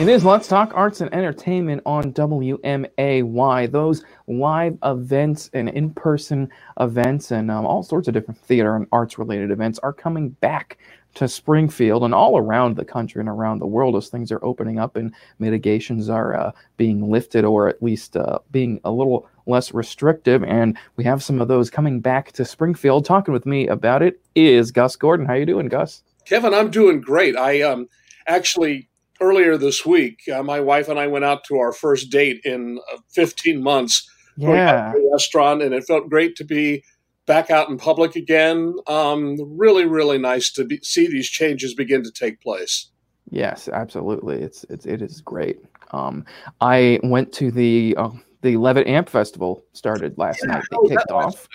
It is Let's Talk Arts and Entertainment on WMAY. Those live events and in person events and um, all sorts of different theater and arts related events are coming back to Springfield and all around the country and around the world as things are opening up and mitigations are uh, being lifted or at least uh, being a little less restrictive. And we have some of those coming back to Springfield. Talking with me about it is Gus Gordon. How you doing, Gus? Kevin, I'm doing great. I um, actually earlier this week, uh, my wife and I went out to our first date in uh, 15 months. Yeah. a restaurant, and it felt great to be back out in public again. Um, really, really nice to be, see these changes begin to take place. Yes, absolutely. It's it's it is great. Um, I went to the uh, the Levitt Amp Festival started last yeah, night. It kicked off.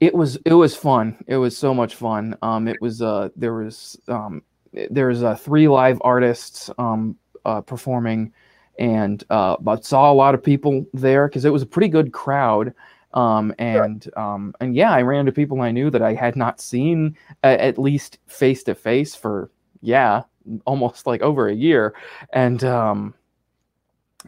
It was it was fun. It was so much fun. Um, it was uh there was um there's uh, three live artists um, uh, performing, and uh, but saw a lot of people there because it was a pretty good crowd. Um, and sure. um, and yeah, I ran into people I knew that I had not seen at least face to face for yeah, almost like over a year, and um,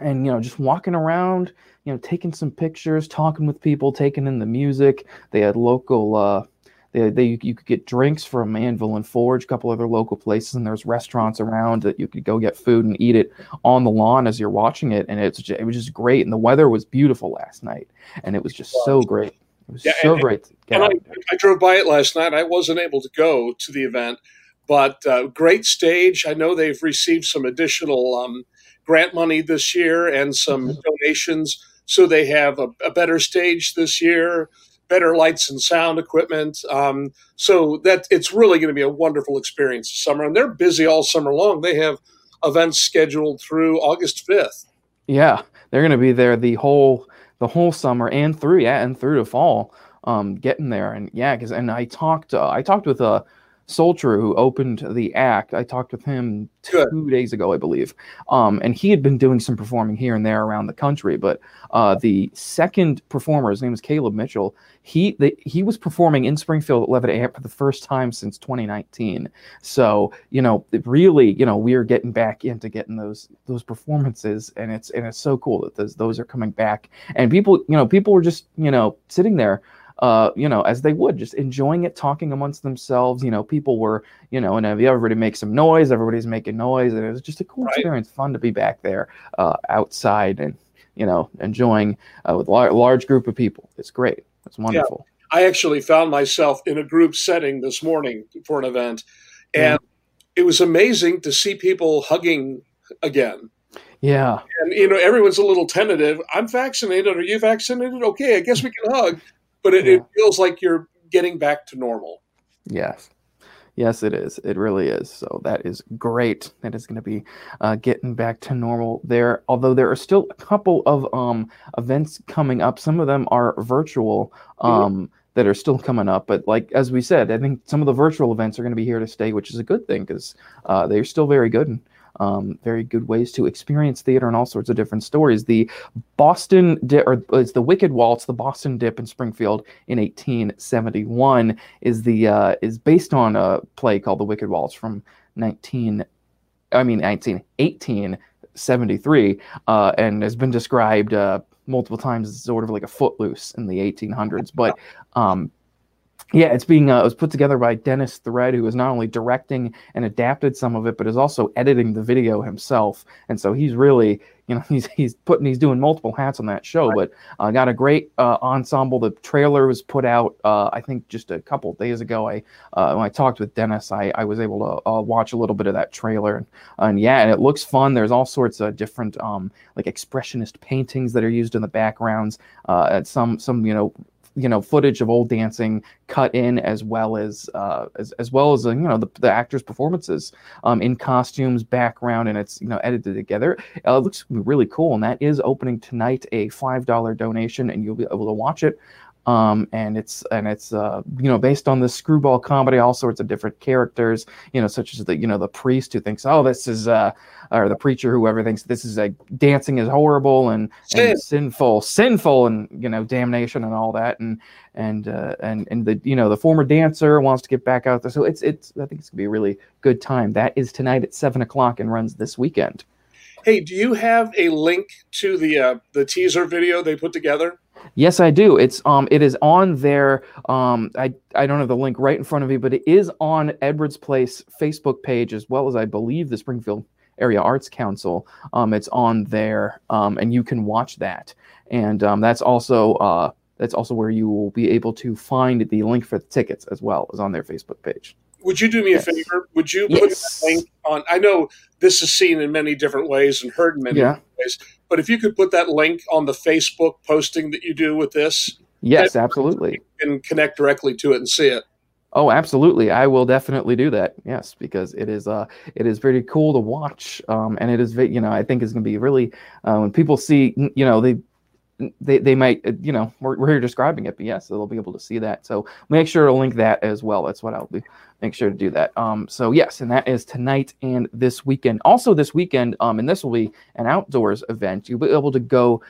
and you know just walking around, you know, taking some pictures, talking with people, taking in the music. They had local uh, they, they you could get drinks from Anvil and Forge, a couple other local places, and there's restaurants around that you could go get food and eat it on the lawn as you're watching it, and it's just, it was just great. And the weather was beautiful last night, and it was just so great. It was yeah, so and, great. and I, I, drove by it last night. I wasn't able to go to the event, but uh, great stage. I know they've received some additional um, grant money this year and some mm-hmm. donations, so they have a, a better stage this year better lights and sound equipment. Um, so that it's really going to be a wonderful experience this summer. And they're busy all summer long. They have events scheduled through August fifth. Yeah, they're going to be there the whole the whole summer and through yeah and through the fall. Um, getting there and yeah, because and I talked uh, I talked with a Solcher, who opened the act. I talked with him two Good. days ago, I believe. Um, and he had been doing some performing here and there around the country. But uh, the second performer, his name is Caleb Mitchell. He the, he was performing in Springfield at Levitt Amp for the first time since 2019. So you know, really, you know, we are getting back into getting those those performances, and it's and it's so cool that those those are coming back. And people, you know, people were just you know sitting there uh, you know, as they would, just enjoying it, talking amongst themselves. You know, people were, you know, and everybody makes some noise, everybody's making noise, and it was just a cool right. experience, fun to be back there uh, outside and, you know, enjoying uh, with a lar- large group of people. It's great. It's wonderful. Yeah. I actually found myself in a group setting this morning for an event, and it was amazing to see people hugging again. Yeah. And, you know, everyone's a little tentative. I'm vaccinated. Are you vaccinated? Okay, I guess we can hug but it, yeah. it feels like you're getting back to normal. Yes. Yes, it is. It really is. So that is great. That is going to be uh, getting back to normal there. Although there are still a couple of um, events coming up. Some of them are virtual um, mm-hmm. that are still coming up. But like as we said, I think some of the virtual events are going to be here to stay, which is a good thing because uh, they're still very good. And um, very good ways to experience theater and all sorts of different stories. The Boston Dip, or it's the Wicked Waltz, the Boston Dip in Springfield in 1871 is the uh, is based on a play called The Wicked Waltz from 19, I mean 1918. 73 uh, and has been described uh, multiple times as sort of like a footloose in the 1800s but um, yeah, it's being uh, it was put together by Dennis Thread, who is not only directing and adapted some of it, but is also editing the video himself. And so he's really, you know, he's he's putting he's doing multiple hats on that show. Right. But uh, got a great uh, ensemble. The trailer was put out, uh, I think, just a couple days ago. I uh, when I talked with Dennis, I, I was able to uh, watch a little bit of that trailer, and, and yeah, and it looks fun. There's all sorts of different um, like expressionist paintings that are used in the backgrounds. Uh, some some you know you know footage of old dancing cut in as well as uh, as, as well as uh, you know the, the actors performances um, in costumes background and it's you know edited together. Uh, it looks really cool and that is opening tonight a five dollar donation and you'll be able to watch it um, and it's and it's uh, you know based on the screwball comedy, all sorts of different characters, you know, such as the you know the priest who thinks, oh, this is uh, or the preacher, whoever thinks this is like dancing is horrible and, Sin. and sinful, sinful, and you know damnation and all that, and and uh, and and the you know the former dancer wants to get back out there, so it's it's I think it's gonna be a really good time. That is tonight at seven o'clock and runs this weekend. Hey, do you have a link to the uh, the teaser video they put together? Yes, I do. It's um, it is on their um, I I don't have the link right in front of me, but it is on Edwards Place Facebook page as well as I believe the Springfield Area Arts Council. Um, it's on there, um, and you can watch that. And um, that's also uh, that's also where you will be able to find the link for the tickets as well as on their Facebook page. Would you do me yes. a favor? Would you put yes. that link on? I know this is seen in many different ways and heard in many yeah. ways, but if you could put that link on the Facebook posting that you do with this, yes, absolutely, and connect directly to it and see it. Oh, absolutely! I will definitely do that. Yes, because it is uh it is very cool to watch, um, and it is you know I think it's going to be really uh, when people see you know they they, they might uh, you know we're, we're describing it but yes they'll be able to see that so make sure to link that as well that's what i'll be make sure to do that um so yes and that is tonight and this weekend also this weekend um and this will be an outdoors event you'll be able to go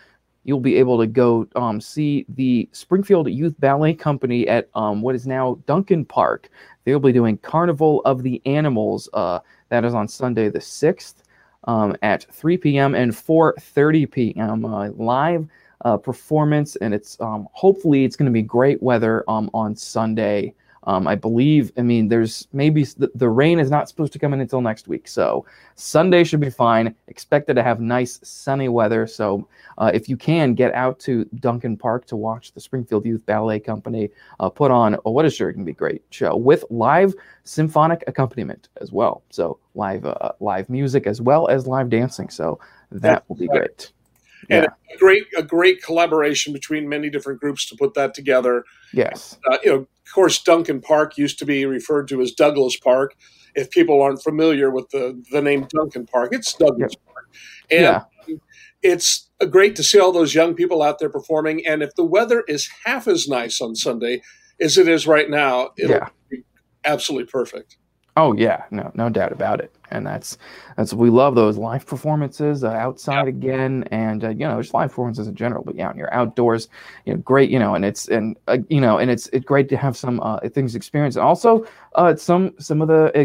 you'll be able to go um, see the Springfield Youth Ballet Company at um, what is now Duncan Park. They'll be doing Carnival of the Animals. Uh, that is on Sunday the 6th um, at 3 p.m. and 4.30 p.m. Uh, live uh, performance, and it's um, hopefully it's going to be great weather um, on Sunday. Um, I believe, I mean, there's maybe the, the, rain is not supposed to come in until next week. So Sunday should be fine. Expected to have nice sunny weather. So uh, if you can get out to Duncan Park to watch the Springfield Youth Ballet Company uh, put on a, what is sure going to be a great show with live symphonic accompaniment as well. So live, uh, live music as well as live dancing. So that will be great and yeah. a great a great collaboration between many different groups to put that together. Yes, uh, you know, of course, Duncan Park used to be referred to as Douglas Park. If people aren't familiar with the the name Duncan Park, it's Douglas yep. Park, and yeah. it's great to see all those young people out there performing. And if the weather is half as nice on Sunday as it is right now, it'll yeah. be absolutely perfect. Oh yeah, no, no doubt about it. And that's that's we love those live performances uh, outside yeah. again, and uh, you know, just live performances in general. But yeah, when you're outdoors, you know, great, you know, and it's and uh, you know, and it's it's great to have some uh, things experience, and also uh, some some of the uh,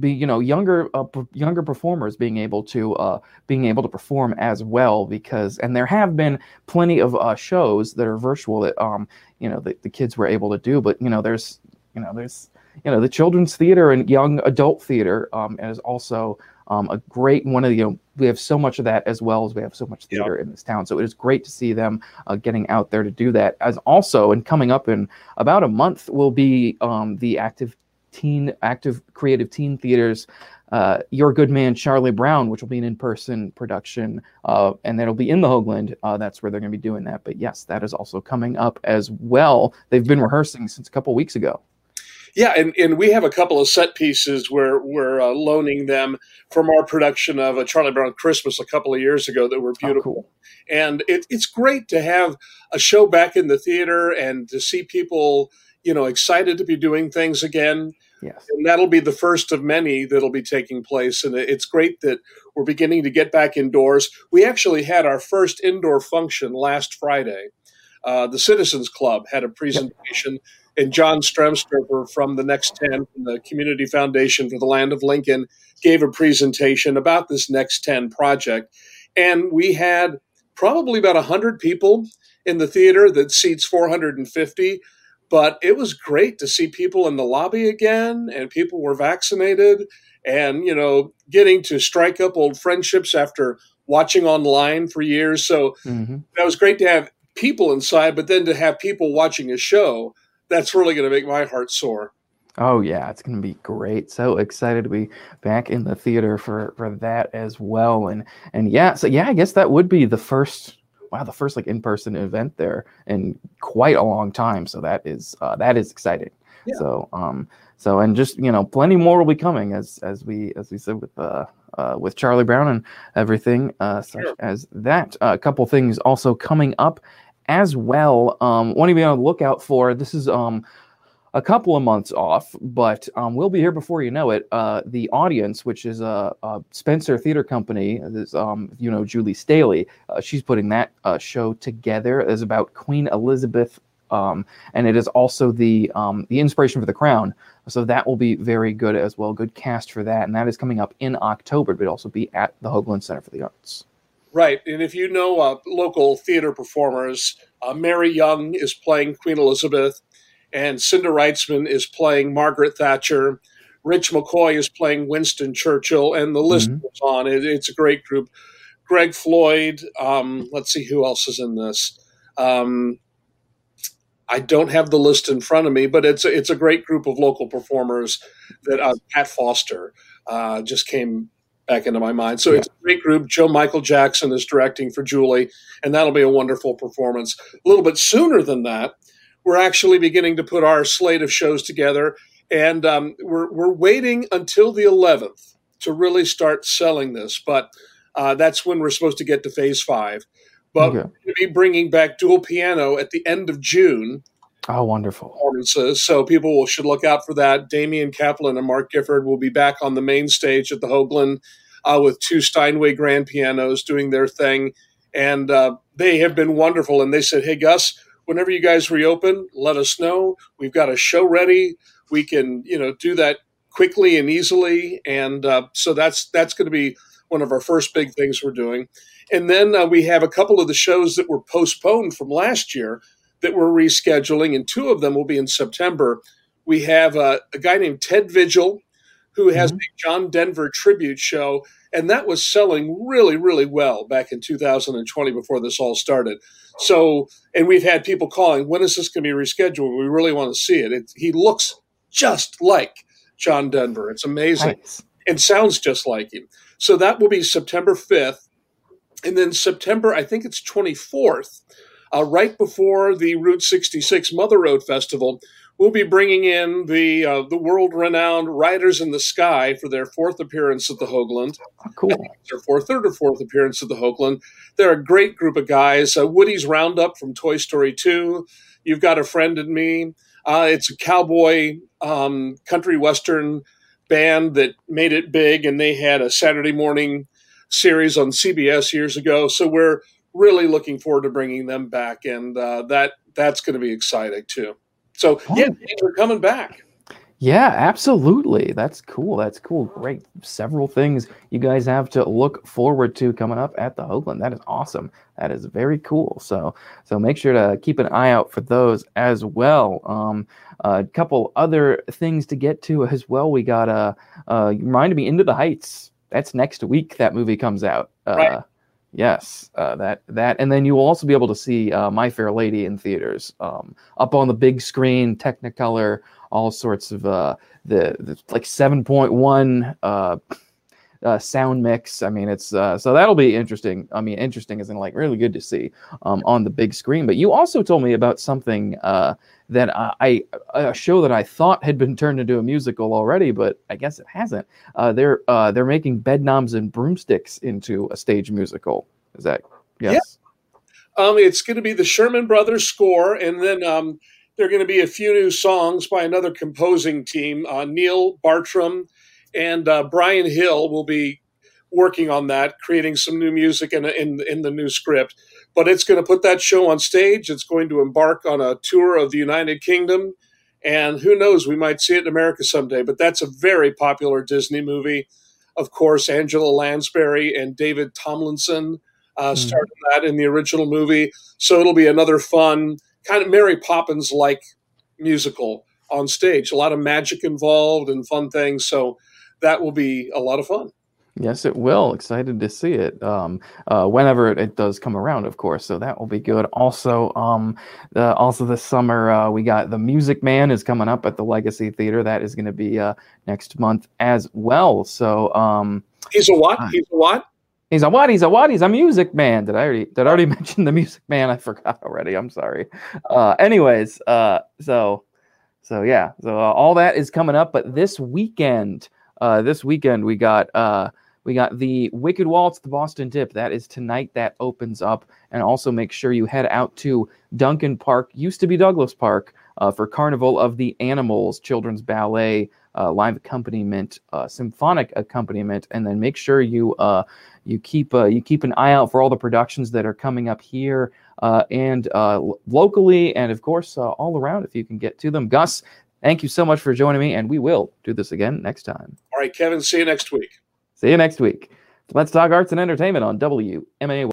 be you know younger uh, p- younger performers being able to uh, being able to perform as well because and there have been plenty of uh, shows that are virtual that um you know the, the kids were able to do but you know there's you know there's you know the children's theater and young adult theater um, is also um, a great one of the you know we have so much of that as well as we have so much theater in this town so it is great to see them uh, getting out there to do that as also and coming up in about a month will be um, the active teen active creative teen theaters uh, Your Good Man, Charlie Brown, which will be an in person production, uh, and that'll be in the Hoagland. Uh, that's where they're going to be doing that. But yes, that is also coming up as well. They've been rehearsing since a couple weeks ago. Yeah, and, and we have a couple of set pieces where we're uh, loaning them from our production of a Charlie Brown Christmas a couple of years ago that were beautiful. Oh, cool. And it, it's great to have a show back in the theater and to see people, you know, excited to be doing things again. Yes. And that'll be the first of many that'll be taking place. And it's great that we're beginning to get back indoors. We actually had our first indoor function last Friday. Uh, the Citizens Club had a presentation. Yep and John Stremsterfer from the Next 10 from the Community Foundation for the Land of Lincoln gave a presentation about this Next 10 project. And we had probably about 100 people in the theater that seats 450. But it was great to see people in the lobby again, and people were vaccinated, and you know, getting to strike up old friendships after watching online for years. So mm-hmm. that was great to have people inside, but then to have people watching a show that's really going to make my heart soar. Oh yeah, it's going to be great. So excited to be back in the theater for for that as well. And and yeah, so yeah, I guess that would be the first wow, the first like in-person event there in quite a long time. So that is uh, that is exciting. Yeah. So um so and just you know plenty more will be coming as as we as we said with uh, uh with Charlie Brown and everything uh such sure. as that. Uh, a couple things also coming up as well. Um, want to be on the lookout for this is um, a couple of months off, but um, we'll be here before you know it. Uh, the audience, which is a, a Spencer Theater Company, is um, you know Julie Staley. Uh, she's putting that uh, show together. is about Queen Elizabeth Um, and it is also the um, the inspiration for the crown. So that will be very good as well. Good cast for that, and that is coming up in October. But also be at the Hoagland Center for the Arts. Right, and if you know uh, local theater performers, uh, Mary Young is playing Queen Elizabeth, and Cinda Reitzman is playing Margaret Thatcher. Rich McCoy is playing Winston Churchill, and the list mm-hmm. goes on. It, it's a great group. Greg Floyd. Um, let's see who else is in this. Um, I don't have the list in front of me, but it's a, it's a great group of local performers. That uh, Pat Foster uh, just came back into my mind. So yeah. it's a great group. Joe Michael Jackson is directing for Julie, and that'll be a wonderful performance. A little bit sooner than that, we're actually beginning to put our slate of shows together, and um, we're we're waiting until the 11th to really start selling this. But uh, that's when we're supposed to get to phase five. But okay. we're going to be bringing back dual piano at the end of June. Oh, wonderful. Performances. So people should look out for that. Damian Kaplan and Mark Gifford will be back on the main stage at the Hoagland uh, with two Steinway grand pianos doing their thing. And uh, they have been wonderful. And they said, hey, Gus, whenever you guys reopen, let us know. We've got a show ready. We can, you know, do that quickly and easily. And uh, so that's that's going to be one of our first big things we're doing. And then uh, we have a couple of the shows that were postponed from last year that we're rescheduling, and two of them will be in September. We have uh, a guy named Ted Vigil who has mm-hmm. the John Denver tribute show, and that was selling really, really well back in 2020 before this all started. So, and we've had people calling, when is this going to be rescheduled? We really want to see it. it he looks just like John Denver. It's amazing nice. and sounds just like him. So that will be September 5th. And then September, I think it's 24th, uh, right before the Route 66 Mother Road Festival, we'll be bringing in the uh, the world renowned Riders in the Sky for their fourth appearance at the Hoagland. Oh, cool. Their fourth, third or fourth appearance at the Hoagland. They're a great group of guys. Uh, Woody's Roundup from Toy Story 2. You've got a friend in me. Uh, it's a cowboy um, country western band that made it big, and they had a Saturday morning series on CBS years ago. So we're really looking forward to bringing them back, and uh, that that's going to be exciting too. So yeah, they're coming back. Yeah, absolutely. That's cool. That's cool. Great. Several things you guys have to look forward to coming up at the Hoagland. That is awesome. That is very cool. So, so make sure to keep an eye out for those as well. Um, a couple other things to get to as well. We got a uh, uh, reminded me In the Heights. That's next week. That movie comes out. Uh, right. Yes, uh, that that, and then you will also be able to see uh, My Fair Lady in theaters, um, up on the big screen, Technicolor, all sorts of uh, the, the like seven point one uh, sound mix. I mean, it's uh, so that'll be interesting. I mean, interesting isn't like really good to see um, on the big screen. But you also told me about something uh, that I, a show that I thought had been turned into a musical already, but I guess it hasn't. Uh, they're uh, they're making Bedknobs and Broomsticks into a stage musical. Is that yes? Yeah. Um, it's going to be the Sherman Brothers score, and then um, there are going to be a few new songs by another composing team. Uh, Neil Bartram and uh, Brian Hill will be working on that, creating some new music in, in, in the new script. But it's going to put that show on stage. It's going to embark on a tour of the United Kingdom. And who knows, we might see it in America someday. But that's a very popular Disney movie. Of course, Angela Lansbury and David Tomlinson uh, mm. started that in the original movie. So it'll be another fun, kind of Mary Poppins like musical on stage. A lot of magic involved and fun things. So that will be a lot of fun. Yes, it will. Excited to see it. Um, uh, whenever it, it, does come around, of course. So that will be good. Also, um, uh, also this summer uh, we got the Music Man is coming up at the Legacy Theater. That is going to be uh, next month as well. So um, he's a what? He's a what? He's a what? He's a what? He's a Music Man. Did I already? Did I already mention the Music Man? I forgot already. I'm sorry. Uh, anyways, uh, so so yeah, so all that is coming up. But this weekend. Uh, this weekend we got uh, we got the Wicked Waltz, the Boston Dip. That is tonight. That opens up, and also make sure you head out to Duncan Park, used to be Douglas Park, uh, for Carnival of the Animals children's ballet uh, live accompaniment, uh, symphonic accompaniment, and then make sure you uh, you keep you keep an eye out for all the productions that are coming up here and locally, and of course, all around if you can get to them. Gus, thank you so much for joining me, and we will do this again next time. All right, Kevin, see you next week. See you next week. Let's talk arts and entertainment on WMAY.